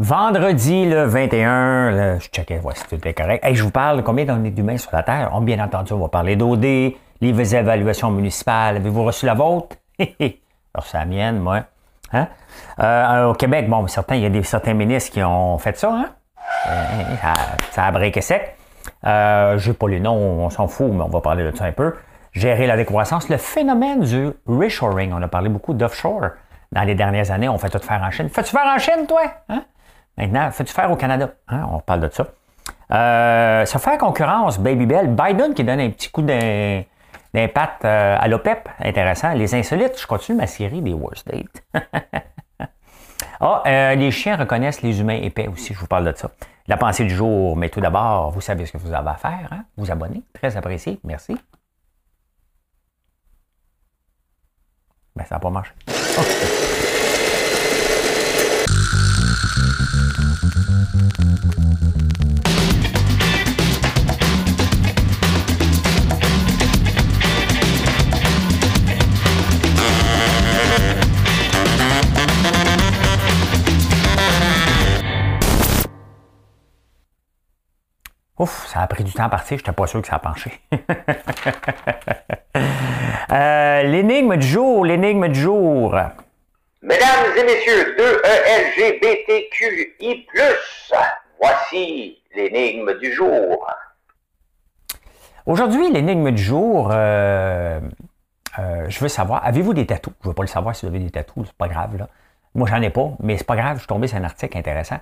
Vendredi le 21, là, je checkais, voici tout est correct. Hey, je vous parle combien d'humains sur la Terre? On, bien entendu, on va parler d'OD, les évaluations municipales. Avez-vous reçu la vôtre? Alors, c'est la mienne, moi. Hein? Euh, au Québec, bon, certains, il y a des, certains ministres qui ont fait ça, hein? Euh, ça, ça a breaké sec. Euh, je n'ai pas les noms, on s'en fout, mais on va parler de ça un peu. Gérer la décroissance, le phénomène du reshoring. On a parlé beaucoup d'offshore dans les dernières années. On fait tout faire en Chine. Fais-tu faire en Chine, toi? Hein? Maintenant, fais-tu faire au Canada? Hein? On parle de ça. Euh, se faire concurrence, Baby Bell. Biden qui donne un petit coup d'impact euh, à l'OPEP. Intéressant. Les insolites, je continue ma série des Worst Dates. ah, euh, les chiens reconnaissent les humains épais aussi. Je vous parle de ça. La pensée du jour, mais tout d'abord, vous savez ce que vous avez à faire. Hein? Vous abonner. Très apprécié. Merci. Ça n'a pas marché. Ouf, ça a pris du temps à partir, je n'étais pas sûr que ça a penché. Euh, l'énigme du jour, l'énigme du jour. Mesdames et messieurs, 2 LGBTQI+, voici l'énigme du jour. Aujourd'hui, l'énigme du jour, euh, euh, je veux savoir, avez-vous des tatous? Je ne veux pas le savoir si vous avez des tatous, c'est pas grave. Là. Moi, j'en ai pas, mais c'est pas grave, je suis tombé sur un article intéressant.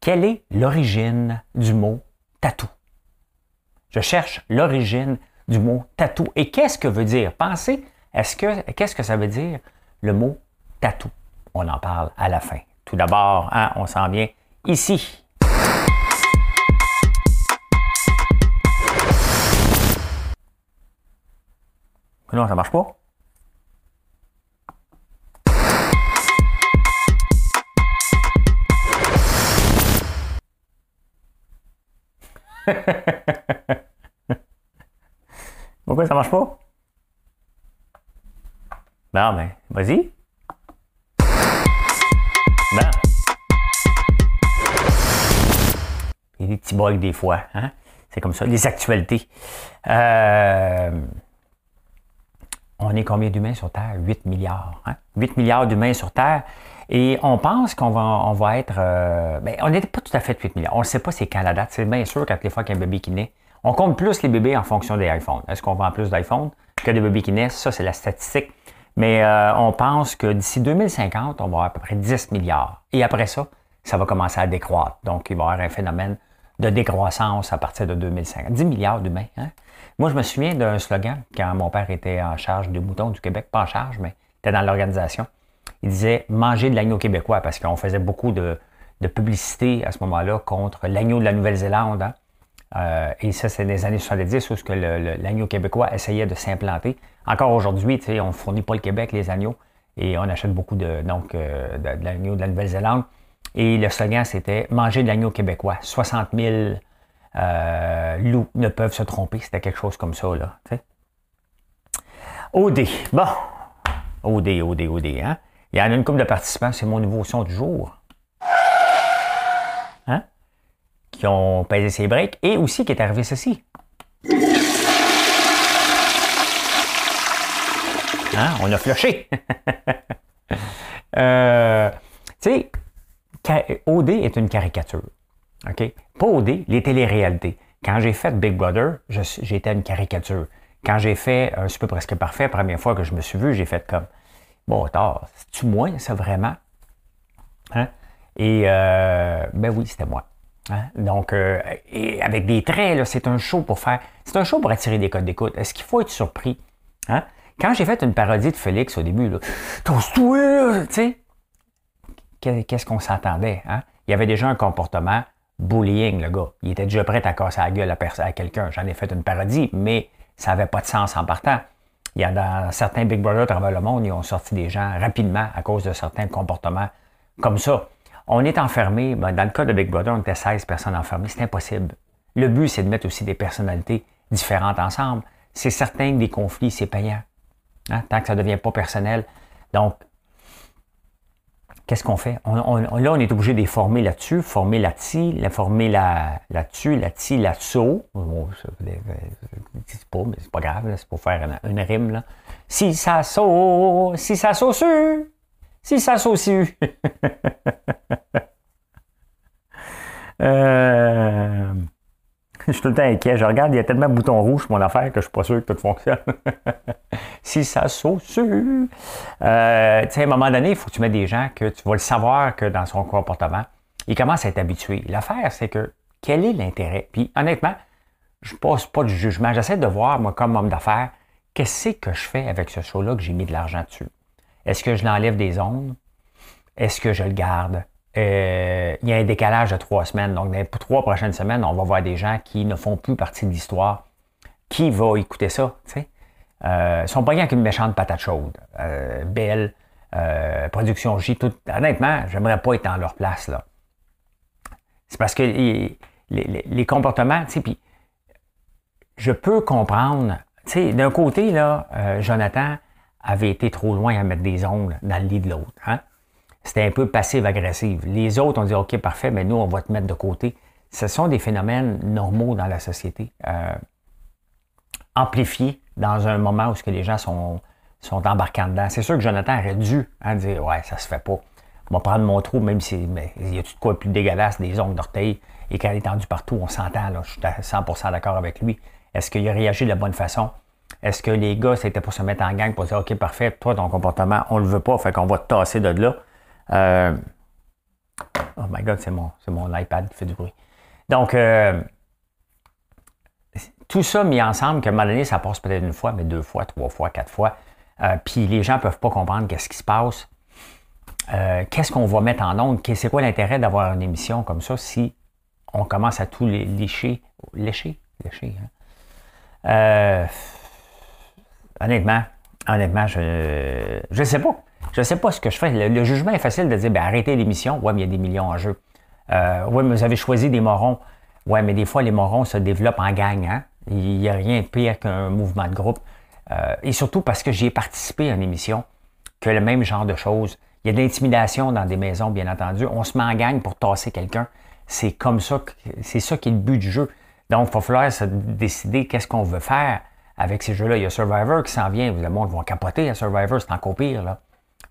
Quelle est l'origine du mot tatou? Je cherche l'origine du mot tatou. Et qu'est-ce que veut dire? Pensez, est-ce que, qu'est-ce que ça veut dire le mot tatou? On en parle à la fin. Tout d'abord, hein, on s'en vient ici. Non, ça marche pas? Pourquoi ça marche pas? Non, mais vas-y. Il y a des petits bugs des fois. Hein? C'est comme ça. Les actualités. Euh, on est combien d'humains sur Terre? 8 milliards. 8 hein? milliards d'humains sur Terre. Et on pense qu'on va, on va être. Euh, ben, on n'était pas tout à fait 8 milliards. On ne sait pas c'est quand la date. C'est bien sûr quand les fois qu'un bébé qui naît. On compte plus les bébés en fonction des iPhones. Est-ce qu'on vend plus d'iPhones que des bébés qui naissent? Ça, c'est la statistique. Mais euh, on pense que d'ici 2050, on va avoir à peu près 10 milliards. Et après ça, ça va commencer à décroître. Donc, il va y avoir un phénomène de décroissance à partir de 2050. 10 milliards d'humains. Hein? Moi, je me souviens d'un slogan quand mon père était en charge des moutons du Québec. Pas en charge, mais était dans l'organisation. Il disait manger de l'agneau québécois parce qu'on faisait beaucoup de, publicité à ce moment-là contre l'agneau de la Nouvelle-Zélande. Hein? Euh, et ça, c'est les années 70 où l'agneau québécois essayait de s'implanter. Encore aujourd'hui, on ne fournit pas le Québec, les agneaux, et on achète beaucoup de, donc, euh, de, l'agneau de la Nouvelle-Zélande. Et le slogan, c'était Manger de l'agneau québécois. 60 000 euh, loups ne peuvent se tromper. C'était quelque chose comme ça. Là, OD. Bon. OD, OD, OD. Hein? Il y en a une couple de participants. C'est mon nouveau son du jour. Hein? Qui ont pesé ses breaks. Et aussi qui est arrivé ceci. Hein? On a flushé. euh, tu sais, OD est une caricature. OK? Pas OD, les téléréalités. Quand j'ai fait Big Brother, j'étais une caricature. Quand j'ai fait Un super presque parfait, première fois que je me suis vu, j'ai fait comme Bon, c'est-tu moi, ça vraiment? Hein? Et euh, ben oui, c'était moi. Hein? Donc, euh, avec des traits, c'est un show pour faire. C'est un show pour attirer des codes d'écoute. Est-ce qu'il faut être surpris? Hein? Quand j'ai fait une parodie de Félix au début, tu sais, qu'est-ce qu'on s'entendait? Hein? Il y avait déjà un comportement bullying, le gars. Il était déjà prêt à casser la gueule à, quelqu'un. J'en ai fait une parodie, mais ça n'avait pas de sens en partant. Il y a dans certains Big Brother à travers le monde, ils ont sorti des gens rapidement à cause de certains comportements comme ça. On est enfermé, ben, dans le cas de Big Brother, on était 16 personnes enfermées, c'est impossible. Le but, c'est de mettre aussi des personnalités différentes ensemble. C'est certain que des conflits, c'est payant. Hein, tant que ça ne devient pas personnel. Donc, qu'est-ce qu'on fait? là, on est obligé de les former là-dessus, former là-dessus, la former là, là-dessus, là-dessus, là-dessous. c'est pas, mais c'est pas grave, c'est pour faire une, rime. Là. Si ça saute, si ça saute, si ça saute. euh... Je suis tout le temps inquiet. Je regarde, il y a tellement de boutons rouges mon affaire que je suis pas sûr que tout fonctionne. si ça saute, euh, à un moment donné, il faut que tu mettes des gens que tu vas le savoir que dans son comportement, il commence à être habitué. L'affaire, c'est que quel est l'intérêt? Puis honnêtement, je ne passe pas de jugement. J'essaie de voir, moi, comme homme d'affaires, qu'est-ce que je fais avec ce show-là que j'ai mis de l'argent dessus? Est-ce que je l'enlève des ondes? Est-ce que je le garde? Euh, il y a un décalage de trois semaines. Donc, dans les trois prochaines semaines, on va voir des gens qui ne font plus partie de l'histoire. Qui va écouter ça? Ils Euh, ils sont pas rien qu'une méchante patate chaude. Euh, belle, euh, production J, tout. Honnêtement, j'aimerais pas être dans leur place. là. C'est parce que les, comportements, tu puis je peux comprendre. Tu d'un côté, là, Jonathan avait été trop loin à mettre des ongles dans le lit de l'autre. Hein? C'était un peu passive-agressive. Les autres ont dit OK, parfait, mais nous, on va te mettre de côté. Ce sont des phénomènes normaux dans la société, euh, amplifiés dans un moment où que les gens sont, sont embarquants dedans. C'est sûr que Jonathan aurait dû hein, dire Ouais, ça se fait pas. On va prendre mon trou, même si il y a tout de quoi plus dégueulasse, des ongles d'orteil, et qu'elle est tendue partout, on s'entend, là, je suis à 100% d'accord avec lui. Est-ce qu'il a réagi de la bonne façon? Est-ce que les gars, c'était pour se mettre en gang, pour dire OK, parfait, toi, ton comportement, on le veut pas, fait qu'on va te tasser de là. Euh, oh my God, c'est mon, mon iPad qui fait du bruit. Donc, euh, tout ça mis ensemble, qu'à un moment donné, ça passe peut-être une fois, mais deux fois, trois fois, quatre fois. Euh, puis les gens ne peuvent pas comprendre qu'est-ce qui se passe. qu'est-ce qu'on va mettre en onde? C'est quoi l'intérêt d'avoir une émission comme ça si on commence à tout lécher? Lécher? Lécher, hein? honnêtement, honnêtement, je ne sais pas. Je ne sais pas ce que je fais. Le, jugement est facile de dire ben, arrêtez l'émission. Ouais, mais il y a des millions en jeu. Euh, oui, mais vous avez choisi des morons. Ouais, mais des fois, les morons se développent en gang. Hein? Il n'y a rien de pire qu'un mouvement de groupe. Euh, et surtout parce que j'ai participé à une émission que le même genre de choses. Il y a de l'intimidation dans des maisons, bien entendu. On se met en gang pour tasser quelqu'un. C'est comme ça, c'est ça qui est le but du jeu. Donc, il va falloir se décider qu'est-ce qu'on veut faire avec ces jeux-là. Il y a Survivor qui s'en vient. Le monde va capoter à Survivor, c'est encore pire. Là.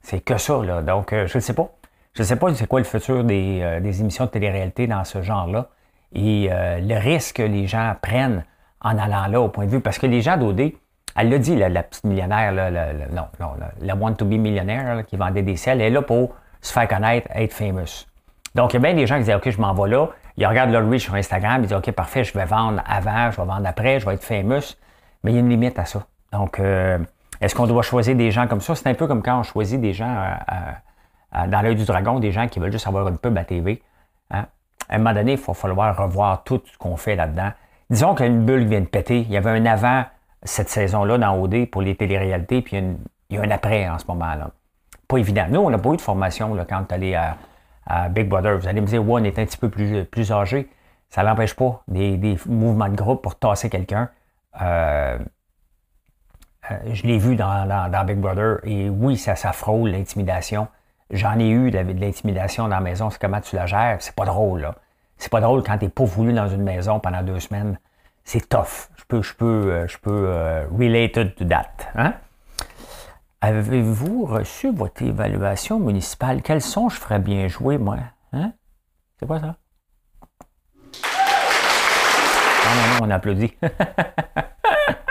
C'est que ça, là. Donc, euh, je ne sais pas. Je ne sais pas c'est quoi le futur des, euh, émissions de télé-réalité dans ce genre-là. Et euh, le risque que les gens prennent en allant là au point de vue. Parce que les gens d'OD, elle l'a dit, la, petite millionnaire, là, non, non, la want to be millionnaire qui vendait des selles, elle est là pour se faire connaître, être famous. Donc, il y a bien des gens qui disent OK, je m'en vais là. Ils regardent leur reach sur Instagram, ils disent OK, parfait, je vais vendre avant, je vais vendre après, je vais être famous. Mais il y a une limite à ça. Donc, est-ce qu'on doit choisir des gens comme ça? C'est un peu comme quand on choisit des gens euh, euh, dans l'œil du dragon, des gens qui veulent juste avoir une pub à TV. Hein? À un moment donné, il va falloir revoir tout ce qu'on fait là-dedans. Disons qu'une bulle vient de péter. Il y avait un avant cette saison-là dans OD pour les téléréalités, puis il y a, un après en ce moment-là. Pas évident. Nous, on n'a pas eu de formation là, quand tu allé à, Big Brother. Vous allez me dire, ouais, on est un petit peu plus, plus âgé. Ça n'empêche pas des, mouvements de groupe pour tasser quelqu'un. Euh, euh, je l'ai vu dans, Big Brother et oui, ça, ça l'intimidation. J'en ai eu de, l'intimidation dans la maison. C'est comment tu la gères. C'est pas drôle, là. C'est pas drôle quand t'es pas voulu dans une maison pendant deux semaines. C'est tough. Je peux, je peux, euh, je peux euh, related to that. Hein? Avez-vous reçu votre évaluation municipale? Quel son je ferais bien jouer, moi? Hein? C'est quoi ça? Non, non, non, on applaudit.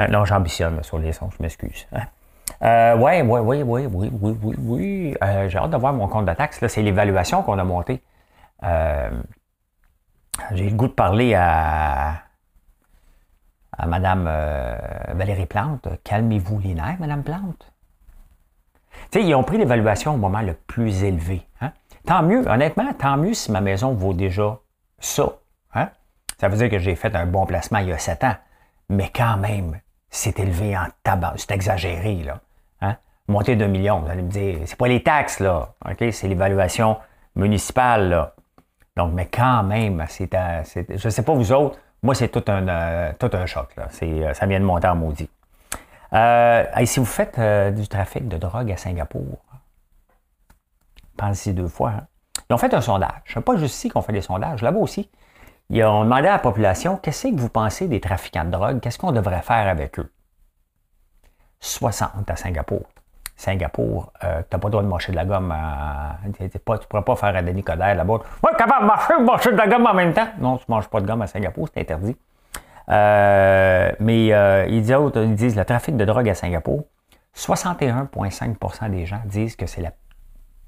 Euh, non, j'ambitionne sur les sons, je m'excuse. Oui, oui, oui, oui, oui, oui, oui, oui. J'ai hâte de voir mon compte de taxe. C'est l'évaluation qu'on a montée. Euh, j'ai le goût de parler à, à euh, Valérie Plante. Calmez-vous les nerfs, Mme Plante. Tu ils ont pris l'évaluation au moment le plus élevé. Hein. Tant mieux, honnêtement, tant mieux si ma maison vaut déjà ça. Hein. Ça veut dire que j'ai fait un bon placement il y a sept ans mais quand même, c'est élevé en tabac. C'est exagéré, là. Hein? Monter de millions, vous allez me dire, c'est pas les taxes, là. OK? C'est l'évaluation municipale, là. Donc, mais quand même, c'est, je ne sais pas vous autres, moi, c'est tout un, euh, tout un choc, là. C'est, euh, ça vient de monter en maudit. Euh, si vous faites du trafic de drogue à Singapour, Pensez deux fois. Hein. Ils ont fait un sondage. Pas juste ici qu'on fait des sondages, là-bas aussi. Ils ont demandé à la population qu'est-ce que vous pensez des trafiquants de drogue, qu'est-ce qu'on devrait faire avec eux? 60 à Singapour. Singapour, euh, tu n'as pas le droit de marcher de la gomme. tu ne pourrais pas faire un Denis Coderre là-bas. Ouais, capable de marcher, marcher de la gomme en même temps. Non, tu ne manges pas de gomme à Singapour, c'est interdit. Euh, mais euh, ils, disent, ils disent le trafic de drogue à Singapour, 61,5% des gens disent que c'est la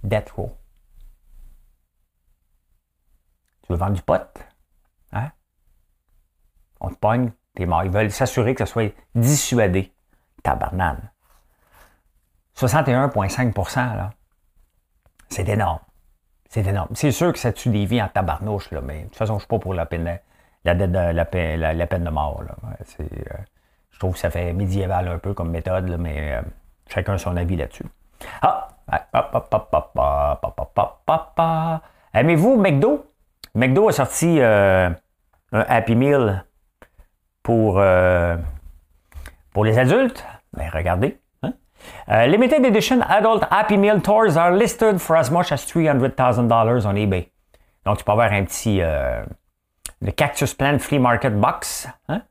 death row. Tu veux vendre du pot? Hein? On te pogne, t'es mort. Ils veulent s'assurer que ça soit dissuadé. Tabarnane. 61,5% là. C'est énorme. C'est énorme. C'est sûr que ça tue des vies en tabarnouche, là, mais de toute façon, je ne suis pas pour la peine, la, la, peine de mort. Euh, je trouve que ça fait médiéval un peu comme méthode, mais euh, chacun son avis là-dessus. Ah! Aimez-vous McDo? McDo a sorti euh, un Happy Meal pour, pour les adultes. Ben, regardez. Hein? limited Edition Adult Happy Meal Tours are listed for as much as $300,000 on eBay. Donc, tu peux avoir un petit le Cactus Plant Flea Market Box. Hein?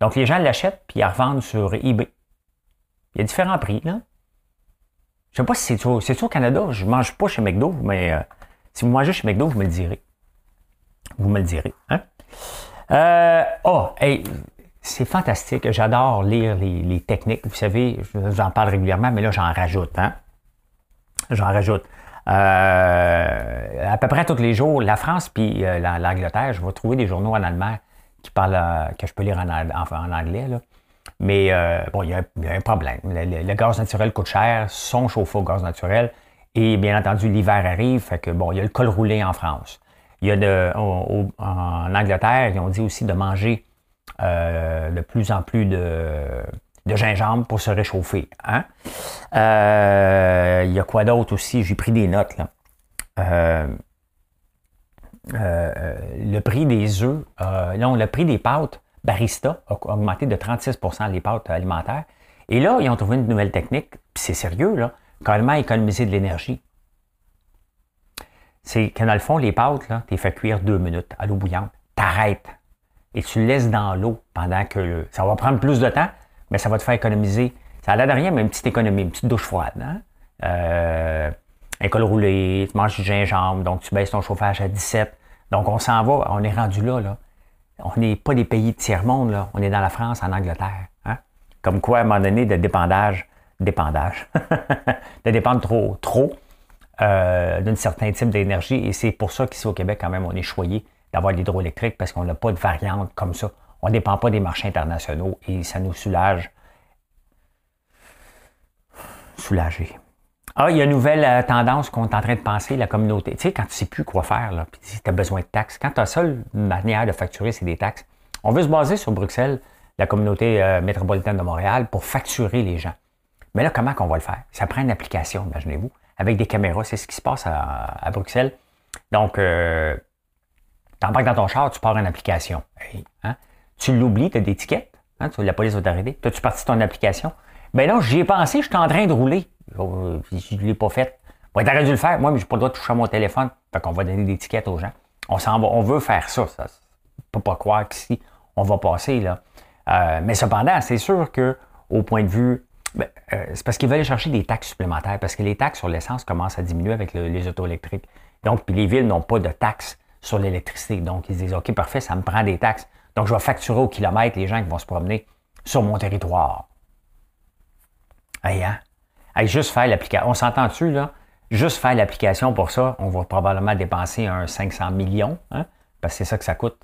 Donc, les gens l'achètent puis ils la revendent sur eBay. Il y a différents prix. Je ne sais pas si c'est au, Canada? Je ne mange pas chez McDo, mais euh, si vous mangez chez McDo, vous me le direz. Vous me le direz. Hein? Euh, oh, c'est fantastique. J'adore lire les, techniques. Vous savez, j'en parle régulièrement, mais là, j'en rajoute. Hein? J'en rajoute. Euh, à peu près tous les jours, la France puis euh, l'Angleterre, je vais trouver des journaux en allemand qui parlent, que je peux lire en, anglais. Mais bon, il y, a un problème. Le, gaz naturel coûte cher, sont chauffés au gaz naturel. Et bien entendu, l'hiver arrive, fait que bon, il y a le col roulé en France. Il y a de, en Angleterre, ils ont dit aussi de manger de plus en plus de, de gingembre pour se réchauffer. Hein? Euh, il y a quoi d'autre aussi? J'ai pris des notes. Là. Euh, euh, le prix des œufs, le prix des pâtes barista a augmenté de 36% les pâtes alimentaires. Et là, ils ont trouvé une nouvelle technique, c'est sérieux, là, carrément économiser de l'énergie. C'est que dans le fond, les pâtes, tu les fais cuire deux minutes à l'eau bouillante. T'arrêtes. Et tu le laisses dans l'eau pendant que ça va prendre plus de temps, mais ça va te faire économiser. Ça a l'air de rien, mais une petite économie, une petite douche froide. Hein? Euh, un col roulé, tu manges du gingembre, donc tu baisses ton chauffage à 17. Donc on s'en va, on est rendu là. là. On n'est pas des pays de tiers-monde, on est dans la France, en Angleterre. Hein? Comme quoi, à un moment donné, de dépendage, dépendage, de dépendre trop, trop euh, d'un certain type d'énergie. Et c'est pour ça qu'ici au Québec, quand même, on est choyé d'avoir l'hydroélectrique parce qu'on n'a pas de variante comme ça. On ne dépend pas des marchés internationaux et ça nous soulage. Soulager. Ah, il y a une nouvelle euh, tendance qu'on est en train de penser, la communauté. Tu sais, quand tu ne sais plus quoi faire, puis tu as besoin de taxes, quand ta seule manière de facturer, c'est des taxes, on veut se baser sur Bruxelles, la communauté euh, métropolitaine de Montréal, pour facturer les gens. Mais là, comment qu'on va le faire? Ça prend une application, imaginez-vous, avec des caméras. C'est ce qui se passe à, Bruxelles. Donc, euh, tu embarques dans ton char, tu pars une application. Hein? tu l'oublies, tu as des tickets, hein, la police va t'arrêter. As-tu parti ton application? Ben là, j'y ai pensé, je suis en train de rouler. Oh, je ne l'ai pas fait. Bon, t'aurais dû le faire. Moi, mais j'ai pas le droit de toucher à mon téléphone. Fait qu'on va donner des tickets aux gens. On s'en va, on veut faire ça. ça peut pas croire qu'ici, on va passer, là. Euh, mais cependant, c'est sûr que, au point de vue, ben, euh, c'est parce qu'ils veulent chercher des taxes supplémentaires, parce que les taxes sur l'essence commencent à diminuer avec les autos électriques. Donc, puis les villes n'ont pas de taxes sur l'électricité. Donc, ils se disent, OK, parfait, ça me prend des taxes. Donc, je vais facturer au kilomètre les gens qui vont se promener sur mon territoire. Hey, hein? juste faire l'application. On s'entend dessus, là? Juste faire l'application pour ça, on va probablement dépenser un 500 millions, hein? parce que c'est ça que ça coûte.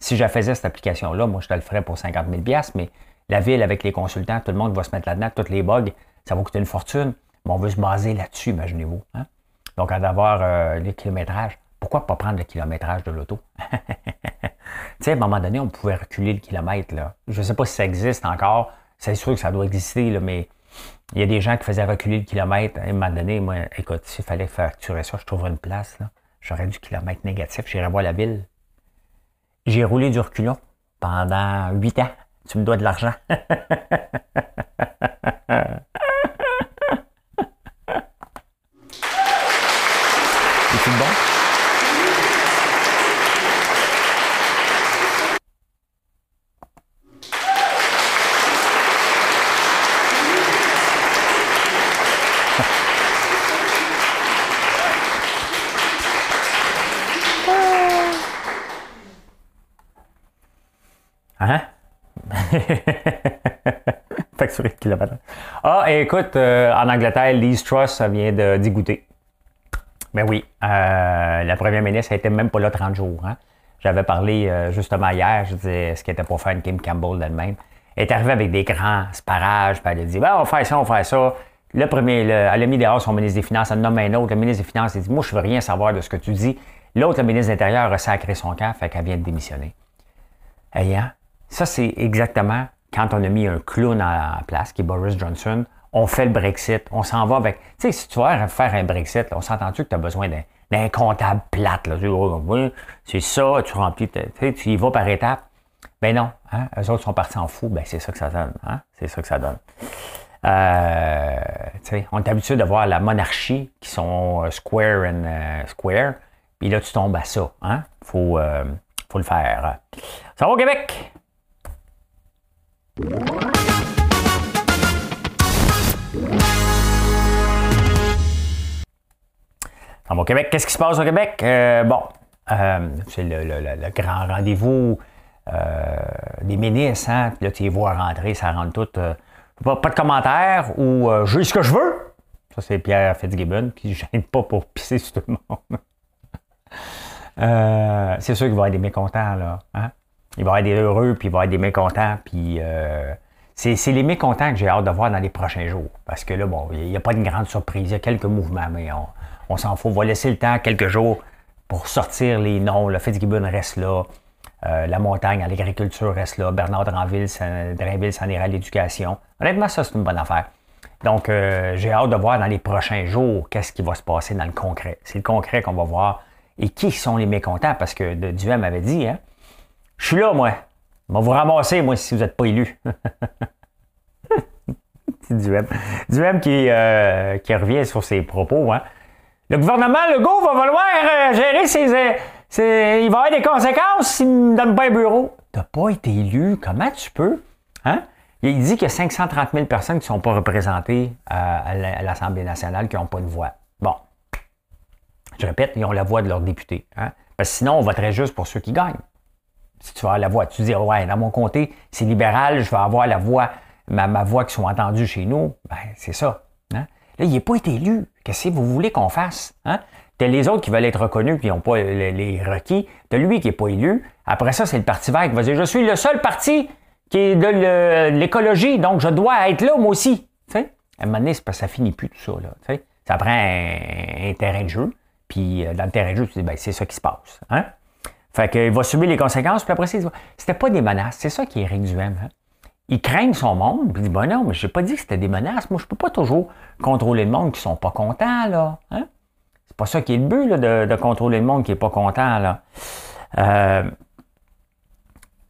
Si je faisais cette application-là, moi, je te le ferais pour 50 000 mais la ville, avec les consultants, tout le monde va se mettre là-dedans, toutes les bugs, ça va coûter une fortune. Mais on veut se baser là-dessus, imaginez-vous. Hein? Donc, à d'avoir euh, les kilométrages, pourquoi pas prendre le kilométrage de l'auto? Tu sais, à un moment donné, on pouvait reculer le kilomètre. Je ne sais pas si ça existe encore. C'est sûr que ça doit exister, mais il y a des gens qui faisaient reculer le kilomètre. À un moment donné, moi, écoute, s'il fallait facturer ça, je trouverais une place. J'aurais du kilomètre négatif. J'irais voir la ville. J'ai roulé du reculon pendant huit ans. Tu me dois de l'argent. Ah, écoute, euh, en Angleterre, Liz Truss, vient de d'y goûter. Ben oui, euh, la première ministre n'était même pas là 30 jours. Hein. J'avais parlé euh, justement hier, je disais ce qui était pour faire une Kim Campbell d'elle-même? Elle est arrivée avec des grands sparages, puis elle a dit ben, on va faire ça, on va faire ça. Le premier, elle a mis dehors son ministre des Finances, elle nomme un autre. Le ministre des Finances, il dit Moi, je veux rien savoir de ce que tu dis. L'autre, le ministre de l'Intérieur, a sacré son camp, fait qu'elle vient de démissionner. Hey, hein? Ça, c'est exactement quand on a mis un clown en place, qui est Boris Johnson. On fait le Brexit, on s'en va avec. Tu sais, si tu vas faire un Brexit, on s'entend-tu que tu as besoin d'un comptable plate? Là? c'est ça, tu remplis, tu y vas par étapes. Ben non, hein? eux autres sont partis en fou, ben c'est ça que ça donne. Hein? C'est ça que ça donne. Euh, on est habitué de voir la monarchie qui sont euh, square and euh, square. Puis là, tu tombes à ça. Hein? Faut, faut le faire. Ça va au Québec? Québec. Qu'est-ce qui se passe au Québec? bon, c'est le, grand rendez-vous des ministres. Hein? Là, tu les vois rentrer, ça rentre tout pas, de commentaires ou euh, j'ai ce que je veux. Ça, c'est Pierre Fitzgibbon qui ne gêne pas pour pisser sur tout le monde. Euh, c'est sûr qu'il va y avoir des mécontents, là. Hein? Il va y heureux, puis il va y avoir des mécontents, puis euh, c'est, les mécontents que j'ai hâte de voir dans les prochains jours. Parce que là, bon, il n'y a pas de grande surprise. Il y a quelques mouvements, mais on, s'en fout. On va laisser le temps, quelques jours, pour sortir les noms. Le Fitzgibbon reste là. Euh, la montagne, l'agriculture reste là. Bernard Dranville, s'en ira à l'éducation. Honnêtement, ça, c'est une bonne affaire. Donc, euh, j'ai hâte de voir dans les prochains jours qu'est-ce qui va se passer dans le concret. C'est le concret qu'on va voir. Et qui sont les mécontents? Parce que Duhem avait dit, hein, je suis là, moi. Je vais vous ramasser, moi, si vous n'êtes pas élu. Duhem. Duhem qui, euh, qui revient sur ses propos. Hein. Le gouvernement Legault va vouloir gérer ses il va avoir des conséquences s'il ne me donne pas un bureau. Tu n'as pas été élu. Comment tu peux? Hein? Il dit qu'il y a 530 000 personnes qui ne sont pas représentées à, l'Assemblée nationale, qui n'ont pas de voix. Bon. Je répète, ils ont la voix de leurs députés. Hein? Parce que sinon, on voterait juste pour ceux qui gagnent. Si tu vas avoir la voix, tu dis, ouais, dans mon comté, c'est libéral, je vais avoir la voix, ma, voix qui soit entendue chez nous. Ben, c'est ça. Hein? Là, il n'a pas été élu. Qu'est-ce que vous voulez qu'on fasse? Hein? T'as les autres qui veulent être reconnus puis qui n'ont pas les, requis. T'as lui qui n'est pas élu. Après ça, c'est le Parti vert qui va dire Je suis le seul parti qui est de l'écologie, donc je dois être là, moi aussi. T'sais? À un moment donné, parce que ça finit plus tout ça. Là, ça prend un, terrain de jeu. Puis euh, dans le terrain de jeu, tu dis ben, c'est ça qui se passe. Hein? Fait qu'il va subir les conséquences, puis après, c'était pas des menaces. C'est ça qui est Éric Duhem. Hein? Il craint son monde, puis il dit Ben non, mais je n'ai pas dit que c'était des menaces. Moi, je peux pas toujours contrôler le monde qui sont pas contents, là. Hein? pas ça qui est le but, de, contrôler le monde qui n'est pas content. Là. Euh,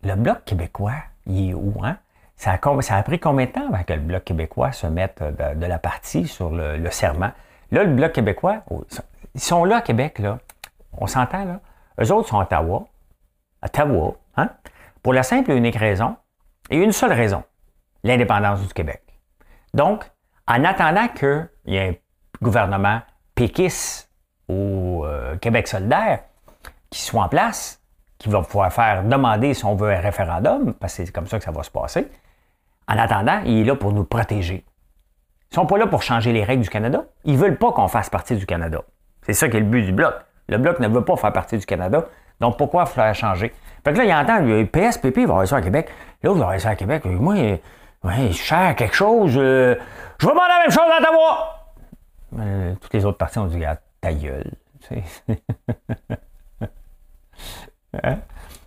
le Bloc québécois, il est où? Hein? Ça, a, ça a pris combien de temps avant que le Bloc québécois se mette de, la partie sur le, serment? Là, le Bloc québécois, oh, ils sont là Québec, là. On s'entend, là. Eux autres sont à Ottawa. Ottawa, hein? Pour la simple et unique raison, et une seule raison, l'indépendance du Québec. Donc, en attendant qu'il y ait un gouvernement péquiste au euh, Québec solidaire qui soit en place, qui va pouvoir faire demander si on veut un référendum, parce que c'est comme ça que ça va se passer. En attendant, il est là pour nous protéger. Ils ne sont pas là pour changer les règles du Canada. Ils ne veulent pas qu'on fasse partie du Canada. C'est ça qui est le but du Bloc. Le Bloc ne veut pas faire partie du Canada. Donc, pourquoi faire changer? Fait que là, il entend, le PSPP va avoir ça à Québec. Là, va avoir ça à Québec. Moi, je cherche quelque chose. Euh, je veux demander la même chose à Ottawa. Euh, toutes les autres parties ont dit, ta gueule. Hein?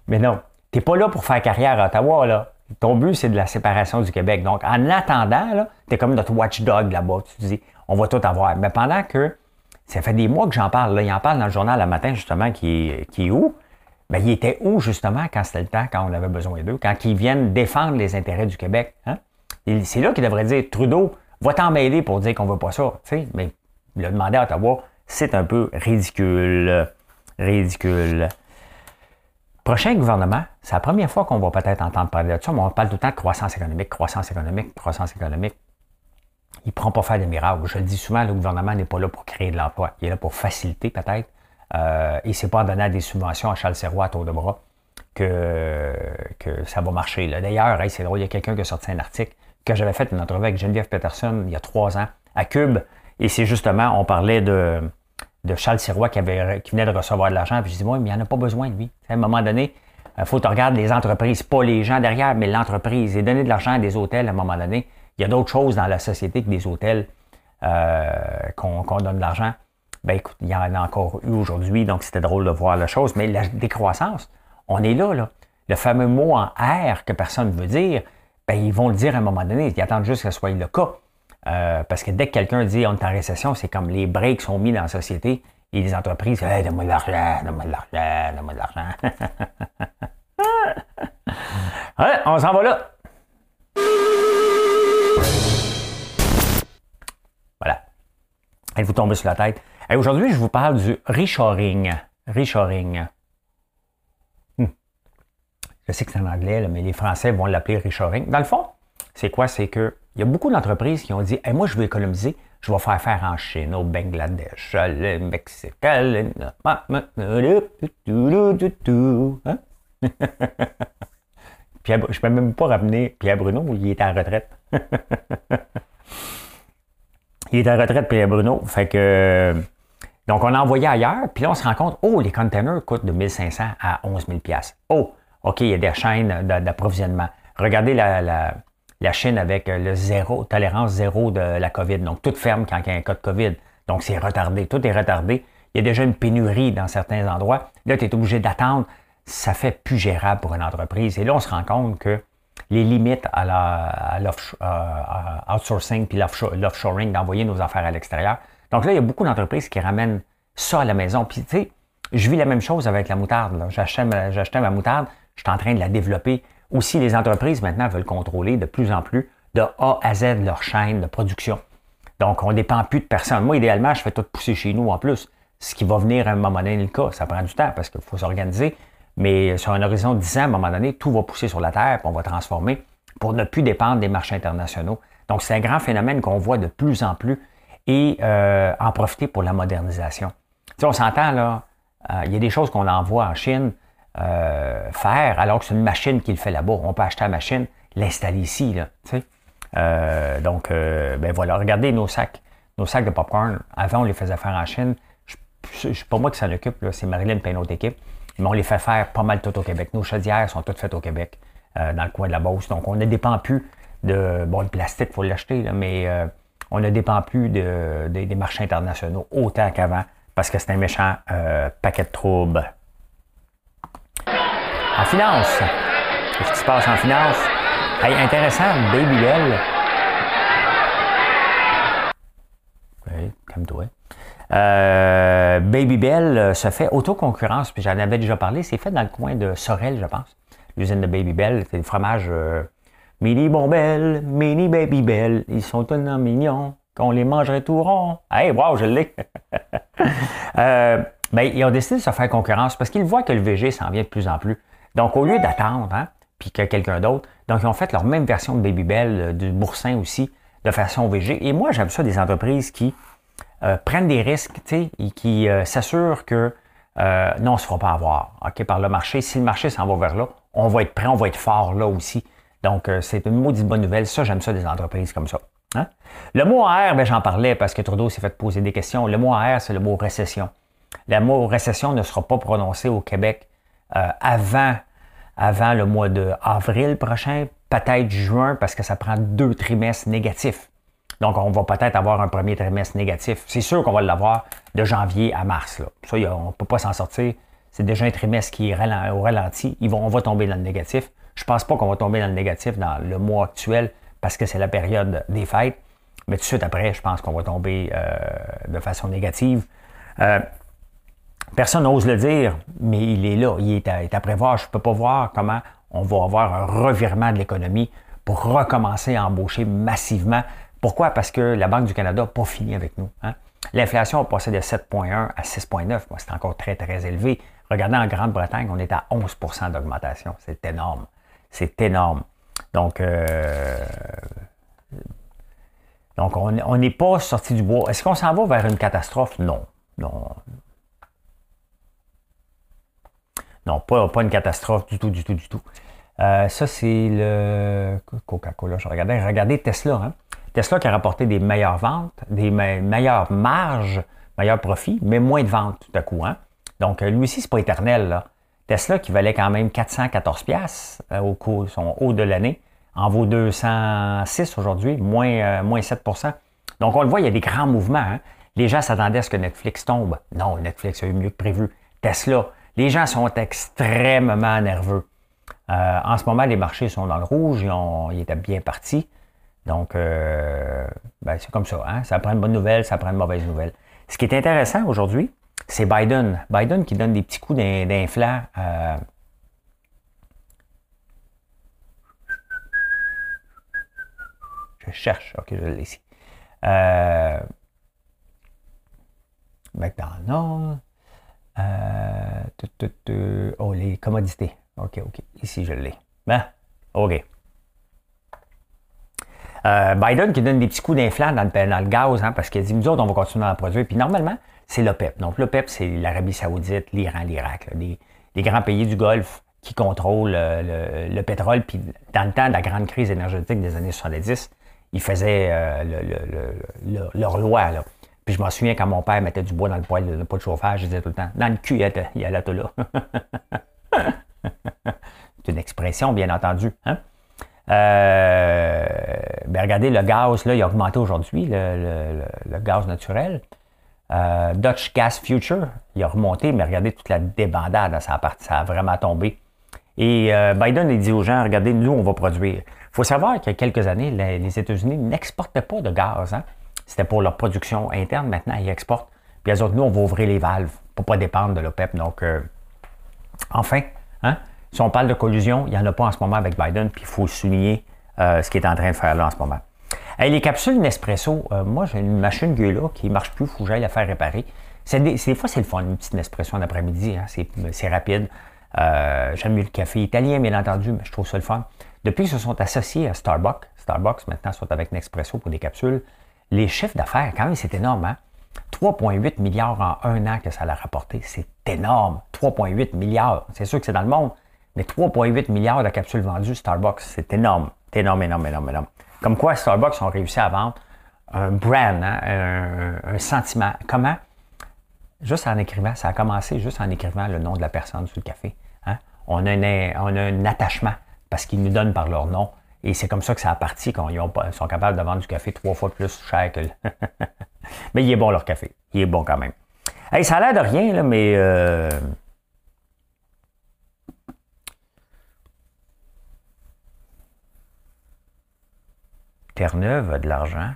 Mais non, tu n'es pas là pour faire carrière à Ottawa. Là. Ton but, c'est de la séparation du Québec. Donc, en attendant, tu es comme notre watchdog là-bas. Tu te dis, on va tout avoir. Mais pendant que, ça fait des mois que j'en parle. Il en parle dans le journal le matin, justement, qui est, où? Ben, il était où, justement, quand c'était le temps, quand on avait besoin d'eux, quand ils viennent défendre les intérêts du Québec? Hein? C'est là qu'il devrait dire, Trudeau, va t'en mêler pour dire qu'on veut pas ça. Mais le demander à Ottawa, c'est un peu ridicule. Ridicule. Prochain gouvernement, c'est la première fois qu'on va peut-être entendre parler de ça, mais on parle tout le temps de croissance économique, croissance économique, croissance économique. Il ne prend pas faire des miracles. Je le dis souvent, le gouvernement n'est pas là pour créer de l'emploi. Il est là pour faciliter peut-être. Euh, et ce n'est pas en donnant des subventions à Charles Serrois à tour de bras que, que ça va marcher. D'ailleurs, c'est drôle, il y a quelqu'un qui a sorti un article que j'avais fait une entrevue avec Geneviève Peterson il y a trois ans à Cube. Et c'est justement, on parlait de, de Charles Sirois qui, avait, qui venait de recevoir de l'argent. Puis je dis, moi, mais il n'y en a pas besoin de lui. À un moment donné, il euh, faut que tu regardes les entreprises, pas les gens derrière, mais l'entreprise. Et donner de l'argent à des hôtels, à un moment donné, il y a d'autres choses dans la société que des hôtels euh, qu'on donne de l'argent. Ben écoute, il y en a encore eu aujourd'hui, donc c'était drôle de voir la chose. Mais la décroissance, on est là, là. Le fameux mot en R que personne ne veut dire, ben, ils vont le dire à un moment donné. Ils attendent juste que ce soit le cas. Euh, parce que dès que quelqu'un dit on est en récession, c'est comme les breaks sont mis dans la société et les entreprises, hey, donne-moi de l'argent, donne-moi de l'argent, donne-moi de l'argent. ouais, on s'en va là. Elle vous tombe sur la tête? Aujourd'hui, je vous parle du reshoring. Reshoring. Hmm. Je sais que c'est en anglais, mais les Français vont l'appeler reshoring. Dans le fond, c'est quoi? C'est que il y a beaucoup d'entreprises qui ont dit Moi, je veux économiser, je vais faire faire en Chine, au Bangladesh, au Mexique. Hein? Je ne peux même pas ramener Pierre Bruno, il est en retraite. il est en retraite, Pierre Bruno. Fait que. Donc, on a envoyé ailleurs, puis là, on se rend compte, oh, les containers coûtent de 1500 à 11 000 Oh, OK, il y a des chaînes d'approvisionnement. Regardez la la Chine avec euh, le zéro, tolérance zéro de la COVID. Donc, tout ferme quand il y a un cas de COVID. Donc, c'est retardé. Tout est retardé. Il y a déjà une pénurie dans certains endroits. Là, tu es obligé d'attendre. Ça fait plus gérable pour une entreprise. Et là, on se rend compte que les limites à l'outsourcing puis l'offshoring, d'envoyer nos affaires à l'extérieur. Donc là, il y a beaucoup d'entreprises qui ramènent ça à la maison. Puis, tu sais, je vis la même chose avec la moutarde. J'achetais ma moutarde, je suis en train de la développer aussi, les entreprises maintenant veulent contrôler de plus en plus de A à Z leur chaîne de production. Donc, on ne dépend plus de personne. Moi, idéalement, je fais tout pousser chez nous en plus, ce qui va venir à un moment donné le cas. Ça prend du temps parce qu'il faut s'organiser. Mais sur un horizon de 10 ans, à un moment donné, tout va pousser sur la Terre, puis on va transformer pour ne plus dépendre des marchés internationaux. Donc, c'est un grand phénomène qu'on voit de plus en plus et euh, en profiter pour la modernisation. Tu on s'entend là, euh, il y a des choses qu'on envoie en Chine, euh, faire alors que c'est une machine qui le fait là-bas. On peut acheter la machine, l'installer ici. Là, euh, donc, euh, ben voilà, regardez nos sacs. Nos sacs de popcorn, avant, on les faisait faire en Chine. Je, pas moi qui s'en occupe, c'est Marilyn et une autre équipe. Mais on les fait faire pas mal tout au Québec. Nos chaudières sont toutes faites au Québec, dans le coin de la Beauce. Donc, on ne dépend plus de. Bon, le plastique, il faut l'acheter, mais on ne dépend plus de, des marchés internationaux autant qu'avant parce que c'est un méchant paquet de troubles. En finance. Qu'est-ce qui se passe en finance? Hey, intéressant, Baby Bell. Oui, comme toi. Euh, Baby Bell euh, se fait autoconcurrence, puis j'en avais déjà parlé. C'est fait dans le coin de Sorel, je pense. L'usine de Baby Bell. C'est du fromage euh, mini Bombelle, mini Baby Bell. Ils sont tellement mignons qu'on les mangerait tout rond. Hey, wow, je l'ai. euh, ben, ils ont décidé de se faire concurrence parce qu'ils voient que le VG s'en vient de plus en plus. Donc, au lieu d'attendre, hein, puis que quelqu'un d'autre, donc ils ont fait leur même version de Babybel, euh, du boursin aussi, de façon VG. Et moi, j'aime ça des entreprises qui euh, prennent des risques, et qui euh, s'assurent que non, on ne se fera pas avoir, OK, par le marché. Si le marché s'en va vers là, on va être prêt, on va être fort là aussi. Donc, c'est une maudite bonne nouvelle. Ça, j'aime ça des entreprises comme ça. Hein. Le mot AR, ben, j'en parlais parce que Trudeau s'est fait poser des questions. Le mot AR, c'est le mot récession. Le mot récession ne sera pas prononcé au Québec euh, avant, avant le mois d'avril prochain, peut-être juin, parce que ça prend deux trimestres négatifs. Donc, on va peut-être avoir un premier trimestre négatif. C'est sûr qu'on va l'avoir de janvier à mars. Ça, on ne peut pas s'en sortir. C'est déjà un trimestre qui est au ralenti. On va tomber dans le négatif. Je ne pense pas qu'on va tomber dans le négatif dans le mois actuel parce que c'est la période des fêtes. Mais tout de suite après, je pense qu'on va tomber euh, de façon négative. Euh, Personne n'ose le dire, mais il est là, il est à, prévoir. Je ne peux pas voir comment on va avoir un revirement de l'économie pour recommencer à embaucher massivement. Pourquoi? Parce que la Banque du Canada n'a pas fini avec nous. Hein. L'inflation a passé de 7,1 à 6,9. C'est encore très, très élevé. Regardez en Grande-Bretagne, on est à 11% d'augmentation. C'est énorme. C'est énorme. Donc, euh, donc on n'est pas sorti du bois. Est-ce qu'on s'en va vers une catastrophe? Non. Non. Non, pas, pas une catastrophe du tout, du tout, du tout. Euh, ça, c'est le Coca-Cola. Je regardais. Regardez Tesla. Hein? Tesla qui a rapporté des meilleures ventes, des meilleures marges, meilleurs profits, mais moins de ventes tout à coup. Hein? Donc, euh, lui aussi, c'est pas éternel. Tesla qui valait quand même 414 pièces euh, au cours, son haut de l'année, en vaut 206 aujourd'hui, moins, moins 7% Donc, on le voit, il y a des grands mouvements. Hein? Les gens s'attendaient à ce que Netflix tombe. Non, Netflix a eu mieux que prévu. Tesla, les gens sont extrêmement nerveux. Euh, en ce moment, les marchés sont dans le rouge, ils, étaient bien partis. Donc, euh, ben, c'est comme ça. Hein? Ça prend une bonne nouvelle, ça prend une mauvaise nouvelle. Ce qui est intéressant aujourd'hui, c'est Biden. Biden qui donne des petits coups d'inflant. Euh, je cherche. OK, je l'ai ici. Euh... McDonald's. oh, les commodités. OK, OK. Ici, je l'ai. Ben, OK. Euh, Biden qui donne des petits coups d'inflant dans le, gaz, hein, parce qu'il dit, nous autres, on va continuer à en produire. Puis normalement, c'est l'OPEP. Donc l'OPEP, c'est l'Arabie saoudite, l'Iran, l'Irak, les, grands pays du Golfe qui contrôlent euh, le, pétrole. Puis dans le temps de la grande crise énergétique des années 70, ils faisaient euh, leur loi. Là. Puis je m'en souviens quand mon père mettait du bois dans le poêle, de, pas de chauffage, je disais tout le temps, dans le cul, il y a, là. C'est une expression, bien entendu. Hein? Euh, ben regardez, le gaz, là, il a augmenté aujourd'hui, le, gaz naturel. Euh, Dutch Gas Future, il a remonté, mais regardez toute la débandade, ça a, ça a vraiment tombé. Et euh, Biden, il dit aux gens, regardez, nous, on va produire. Il faut savoir qu'il y a quelques années, les, États-Unis n'exportaient pas de gaz. Hein? C'était pour leur production interne. Maintenant, ils exportent. Puis les autres, nous, on va ouvrir les valves pour ne pas dépendre de l'OPEP. Donc, enfin, hein? Si on parle de collusion, il n'y en a pas en ce moment avec Biden, puis il faut souligner euh, ce qu'il est en train de faire là en ce moment. les capsules Nespresso, euh, moi j'ai une machine là qui ne marche plus, il faut que j'aille la faire réparer. C'est des, fois, c'est le fun, une petite Nespresso en après-midi, hein, c'est rapide. Euh, j'aime mieux le café italien, bien entendu, mais je trouve ça le fun. Depuis qu'ils se sont associés à Starbucks, Starbucks maintenant sont avec Nespresso pour des capsules, les chiffres d'affaires, quand même, c'est énorme. Hein? 3,8 milliards en un an que ça a rapporté. C'est énorme. 3,8 milliards. C'est sûr que c'est dans le monde, mais 3,8 milliards de capsules vendues Starbucks, c'est énorme. C'est énorme, énorme, énorme, énorme. Comme quoi Starbucks ont réussi à vendre un brand, hein, un, sentiment. Comment? Juste en écrivant, ça a commencé juste en écrivant le nom de la personne sur le café. Hein. On, a un, attachement parce qu'ils nous donnent par leur nom. Et c'est comme ça que ça a parti quand ils, sont capables de vendre du café trois fois plus cher que mais il est bon leur café. Il est bon quand même. Hey, ça a l'air de rien, là, mais euh, Terre-Neuve a de l'argent.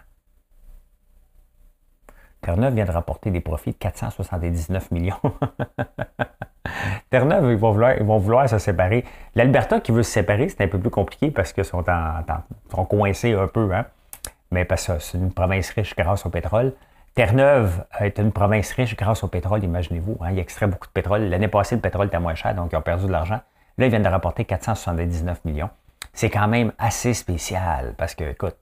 Terre-Neuve vient de rapporter des profits de 479 millions. Terre-Neuve, ils vont, vouloir, ils vont vouloir se séparer. L'Alberta qui veut se séparer, c'est un peu plus compliqué parce qu'ils sont, sont coincés un peu. Hein? Mais parce que c'est une province riche grâce au pétrole. Terre-Neuve est une province riche grâce au pétrole, imaginez-vous. Hein? Ils extraient beaucoup de pétrole. L'année passée, le pétrole était moins cher, donc ils ont perdu de l'argent. Là, ils viennent de rapporter 479 millions c'est quand même assez spécial parce que, écoute,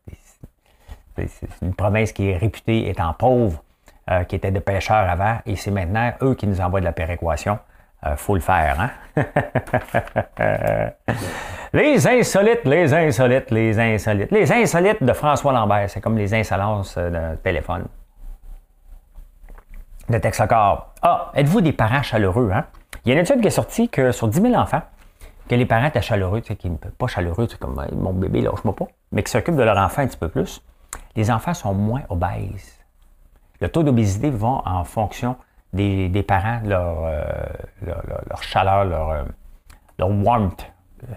c'est une province qui est réputée étant pauvre, euh, qui était de pêcheurs avant, et c'est maintenant eux qui nous envoient de la péréquation. Euh, faut le faire, hein? les insolites, les insolites, les insolites. Les insolites de François Lambert, c'est comme les insolences de téléphone. De Texacar. Ah, êtes-vous des parents chaleureux, hein? Il y a une étude qui est sortie que sur 10 000 enfants, que les parents étaient chaleureux, tu sais, qui, pas chaleureux, c'est comme mon bébé, lâche-moi pas, mais qui s'occupent de leur enfant un petit peu plus, les enfants sont moins obèses. Le taux d'obésité va en fonction des, parents, leur, euh, leur, leur, chaleur, leur, euh, leur warmth.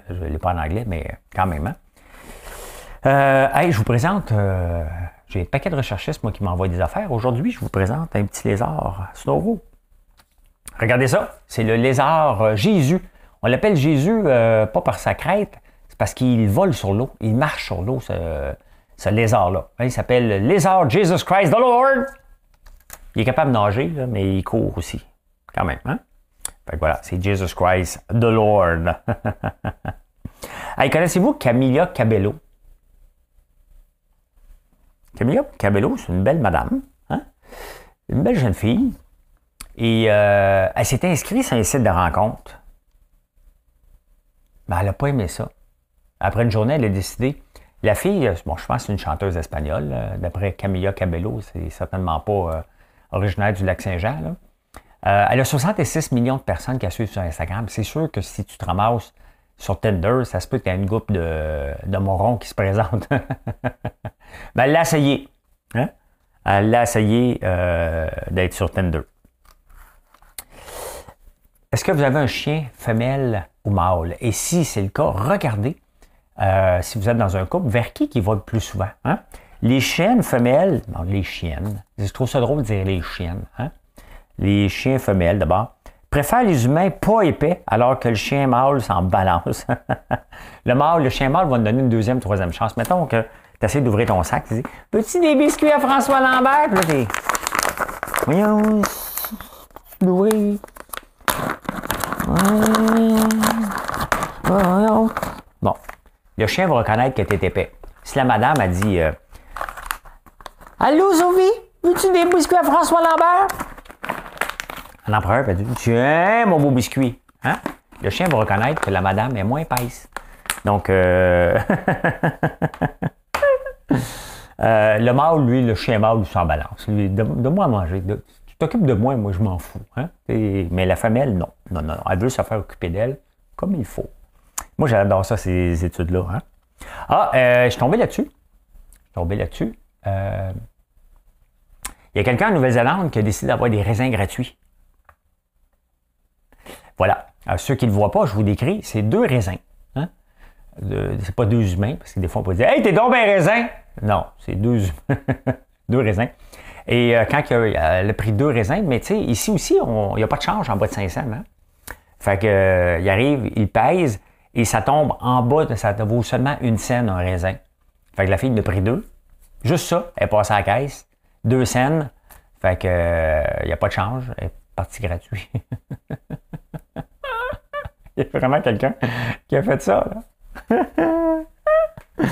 Je ne l'ai pas en anglais, mais quand même. Hein? Euh, hey, je vous présente, j'ai un paquet de recherchistes, moi, qui m'envoient des affaires. Aujourd'hui, je vous présente un petit lézard Snow Regardez ça, c'est le lézard Jésus. On l'appelle Jésus euh, pas par sa crête, c'est parce qu'il vole sur l'eau, il marche sur l'eau, ce, lézard-là. Hein, il s'appelle Lézard Jesus Christ the Lord. Il est capable de nager, mais il court aussi, quand même. Hein? Fait que voilà, c'est Jesus Christ the Lord. hey, connaissez-vous Camilla Cabello? Camilla Cabello, c'est une belle madame, hein? une belle jeune fille. Et euh, elle s'est inscrite sur un site de rencontre Mais elle n'a pas aimé ça. Après une journée, elle a décidé. La fille, bon, je pense que c'est une chanteuse espagnole. D'après Camilla Cabello, c'est certainement pas originaire du Lac-Saint-Jean. elle a 66 millions de personnes qui la suivent sur Instagram. C'est sûr que si tu te ramasses sur Tinder, ça se peut qu'il y ait une groupe de, de morons qui se présentent. Mais elle l'a essayé. Hein? Elle l'a essayé d'être sur Tinder. Est-ce que vous avez un chien femelle ou mâle? Et si c'est le cas, regardez, euh, si vous êtes dans un couple, vers qui qui va le plus souvent? Hein? Les chiennes femelles, non, les chiennes, je trouve ça drôle de dire les chiennes, hein? les chiens femelles d'abord, préfèrent les humains pas épais, alors que le chien mâle s'en balance. le mâle, le chien mâle va nous donner une deuxième, troisième chance. Mettons que tu essaies d'ouvrir ton sac, tu dis Petit des biscuits à François Lambert? Puis là, Voyons, oui. Bon. Le chien va reconnaître que t'es épais. Si la madame a dit euh, Allô, Sophie, veux-tu des biscuits à François Lambert? L'empereur va dire Tiens, mon beau biscuit. Hein? Le chien va reconnaître que la madame est moins épaisse. Donc, euh... euh, le mâle, lui, le chien mâle, s'en balance. Lui, donne-moi à manger. T'occupes de moi, moi, je m'en fous. Hein? mais la femelle, non. Non, non, elle veut se faire occuper d'elle comme il faut. Moi, j'adore ça, ces études-là. Hein. Ah, euh, je suis tombé là-dessus. Je suis tombé là-dessus. Euh, il y a quelqu'un en Nouvelle-Zélande qui a décidé d'avoir des raisins gratuits. Voilà. ceux qui ne le voient pas, je vous décris, c'est deux raisins. Hein? c'est pas deux humains, parce que des fois, on peut dire Hey, t'es donc bien raisin! Non, c'est deux, deux raisins. Et euh, quand il a, elle a pris deux raisins, mais tu sais, ici aussi, il n'y a pas de change en bas de 500. Hein? Fait que, euh, il arrive, il pèse et ça tombe en bas, de, ça vaut seulement une scène un raisin. Fait que la fille a pris deux. Juste ça, elle est passée à la caisse. Deux scènes. Fait que, euh, il n'y a pas de change. Elle est partie gratuit. il y a vraiment quelqu'un qui a fait ça, là.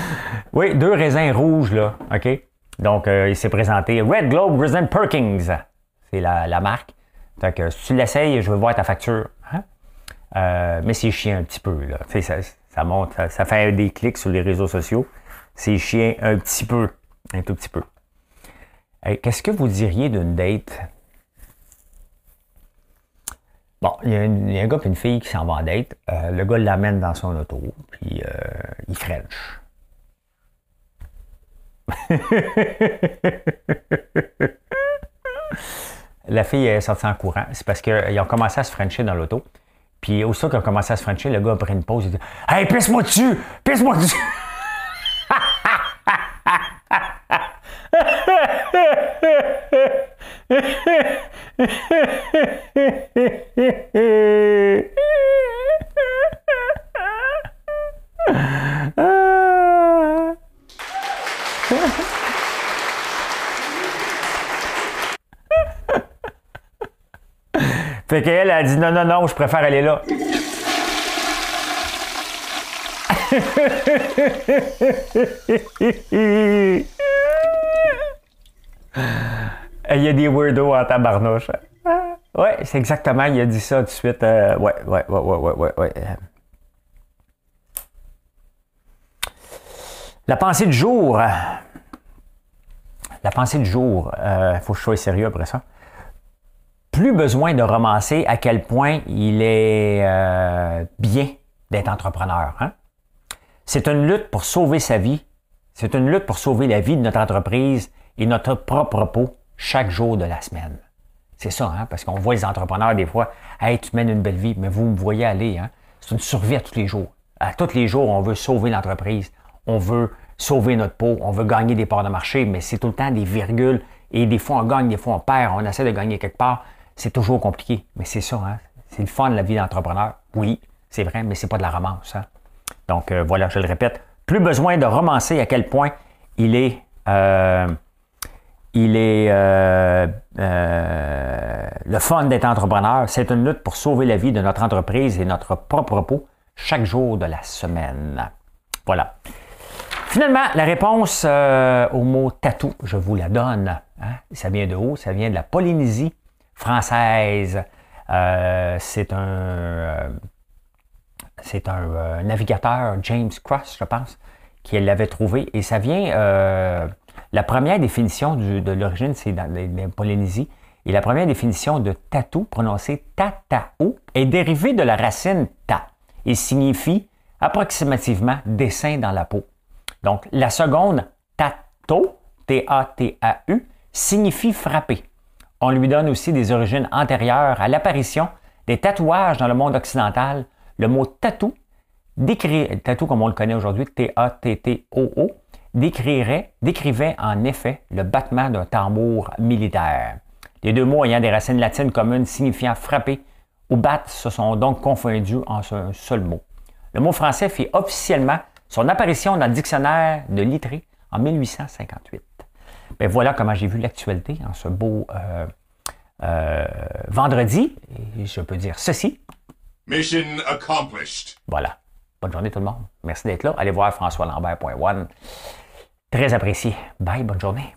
oui, deux raisins rouges, là. OK? Donc, euh, il s'est présenté Red Globe Raisin Perkins. C'est la, marque. Donc, si tu l'essayes, je veux voir ta facture. Hein? Euh, mais c'est chiant un petit peu. Là. Ça, fait des clics sur les réseaux sociaux. C'est chiant un petit peu. Un tout petit peu. Qu'est-ce que vous diriez d'une date? Bon, il y, a un gars et une fille qui s'en vont en date. Euh, le gars l'amène dans son auto, puis il French. la fille est sortie en courant. C'est parce qu'ils ont commencé à se frencher dans l'auto. Puis aussitôt qu'ils ont commencé à se frencher, le gars a pris une pause. Il dit Hey, pisse-moi dessus Pisse-moi dessus Fait qu'elle a dit non, non, non, je préfère aller là. Il y a des weirdos en tabarnouche. Ouais, c'est exactement, il a dit ça tout de suite. ouais, ouais, ouais, ouais, ouais, ouais, ouais. La pensée du jour. La pensée du jour. Il faut que je sois sérieux après ça plus besoin de romancer à quel point il est euh, bien d'être entrepreneur. Hein? C'est une lutte pour sauver sa vie. C'est une lutte pour sauver la vie de notre entreprise et notre propre peau chaque jour de la semaine. C'est ça, hein? parce qu'on voit les entrepreneurs des fois, hey, tu mènes une belle vie, mais vous me voyez aller. Hein? C'est une survie à tous les jours. À tous les jours, on veut sauver l'entreprise, on veut sauver notre peau, on veut gagner des parts de marché, mais c'est tout le temps des virgules et des fois on gagne, des fois on perd, on essaie de gagner quelque part c'est toujours compliqué. Mais c'est ça, hein? C'est le fun, la vie d'entrepreneur. Oui, c'est vrai, mais c'est pas de la romance. Hein? Donc euh, voilà, je le répète, plus besoin de romancer à quel point il est, euh, il est euh, le fun d'être entrepreneur. C'est une lutte pour sauver la vie de notre entreprise et notre propre peau chaque jour de la semaine. Voilà. Finalement, la réponse au mot tatou, je vous la donne. Hein? Ça vient de où? Ça vient de la Polynésie française. Euh, c'est un. Euh, un navigateur, James Cross, je pense, qui l'avait trouvé. Et ça vient, la première définition de l'origine, c'est dans la Polynésie. Et la première définition de tatou, prononcée tatao, est dérivée de la racine ta et signifie approximativement dessin dans la peau. Donc, la seconde, tato, T-A-T-A-U, signifie frapper. On lui donne aussi des origines antérieures à l'apparition des tatouages dans le monde occidental. Le mot tatou, tatou comme on le connaît aujourd'hui, T-A-T-T-O-O, décrivait en effet le battement d'un tambour militaire. Les deux mots ayant des racines latines communes signifiant frapper ou battre se sont donc confondus en un seul mot. Le mot français fit officiellement son apparition dans le dictionnaire de Littré en 1858. Ben voilà comment j'ai vu l'actualité en ce beau euh, euh, vendredi. Et je peux dire ceci. Mission accomplished. Voilà. Bonne journée tout le monde. Merci d'être là. Allez voir françoislambert.one. Très apprécié. Bye, bonne journée.